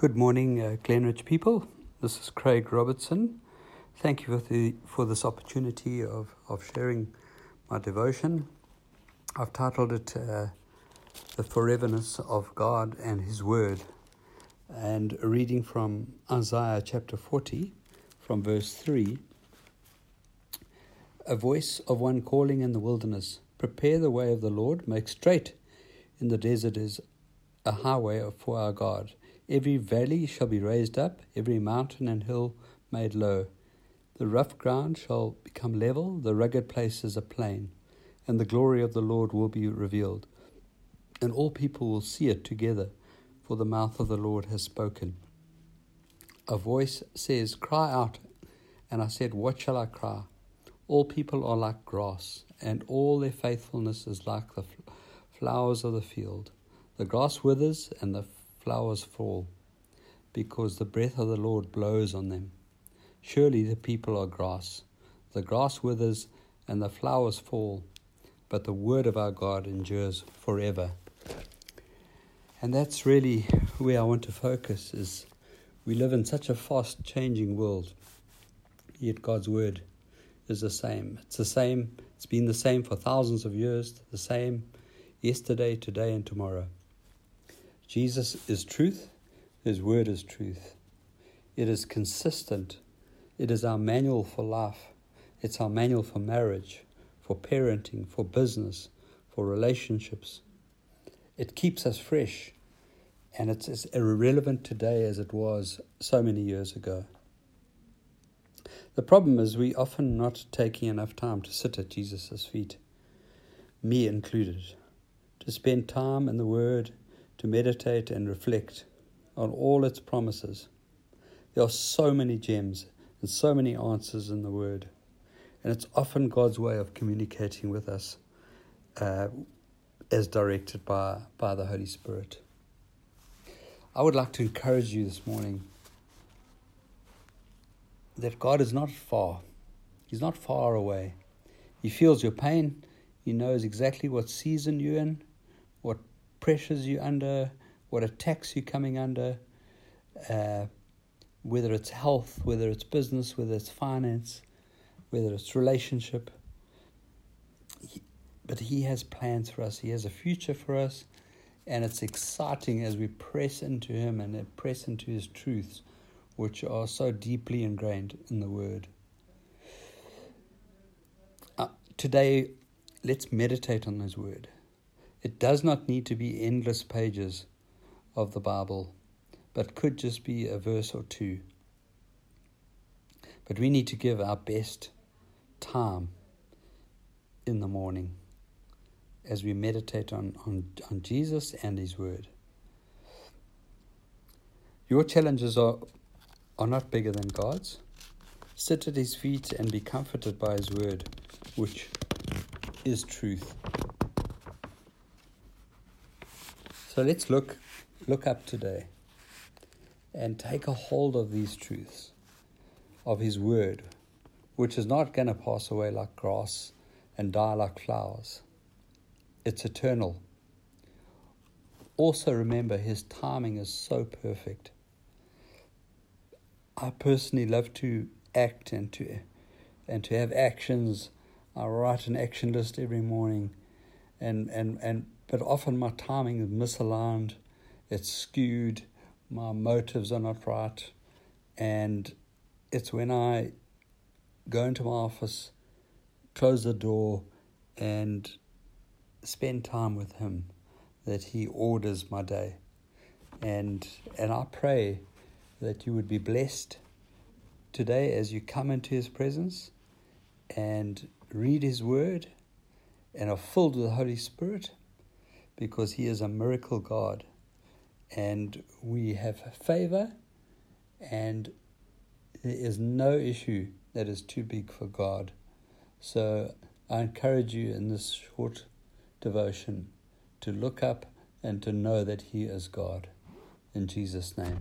Good morning, uh, Glenridge people. This is Craig Robertson. Thank you for, the, for this opportunity of, of sharing my devotion. I've titled it uh, The Foreverness of God and His Word, and a reading from Isaiah chapter 40, from verse 3. A voice of one calling in the wilderness, Prepare the way of the Lord, make straight in the desert is a highway for our God. Every valley shall be raised up, every mountain and hill made low. The rough ground shall become level, the rugged places a plain, and the glory of the Lord will be revealed. And all people will see it together, for the mouth of the Lord has spoken. A voice says, Cry out. And I said, What shall I cry? All people are like grass, and all their faithfulness is like the flowers of the field. The grass withers and the flowers fall, because the breath of the Lord blows on them. Surely the people are grass. The grass withers and the flowers fall, but the word of our God endures forever. And that's really where I want to focus is we live in such a fast changing world. Yet God's word is the same. It's the same. It's been the same for thousands of years, the same yesterday, today, and tomorrow. Jesus is truth, His word is truth. It is consistent, it is our manual for life, it's our manual for marriage, for parenting, for business, for relationships. It keeps us fresh, and it's as irrelevant today as it was so many years ago. The problem is we often not taking enough time to sit at Jesus' feet, me included, to spend time in the Word to meditate and reflect on all its promises. There are so many gems and so many answers in the Word, and it's often God's way of communicating with us uh, as directed by, by the Holy Spirit. I would like to encourage you this morning that God is not far. He's not far away. He feels your pain. He knows exactly what season you're in, pressures you under, what attacks you're coming under, uh, whether it's health, whether it's business, whether it's finance, whether it's relationship. But He has plans for us, He has a future for us, and it's exciting as we press into Him and press into His truths, which are so deeply ingrained in the Word. Uh, today, let's meditate on His Word. It does not need to be endless pages of the Bible, but could just be a verse or two. But we need to give our best time in the morning as we meditate on, on, on Jesus and His Word. Your challenges are, are not bigger than God's. Sit at His feet and be comforted by His Word, which is truth. So let's look look up today and take a hold of these truths of his word, which is not going to pass away like grass and die like flowers. It's eternal. Also remember his timing is so perfect. I personally love to act and to and to have actions. I write an action list every morning and, and, and but often my timing is misaligned, it's skewed, my motives are not right, and it's when I go into my office, close the door, and spend time with Him that He orders my day. And, and I pray that you would be blessed today as you come into His presence and read His Word and are filled with the Holy Spirit because He is a miracle God. And we have favor, and there is no issue that is too big for God. So I encourage you in this short devotion to look up and to know that He is God. In Jesus' name.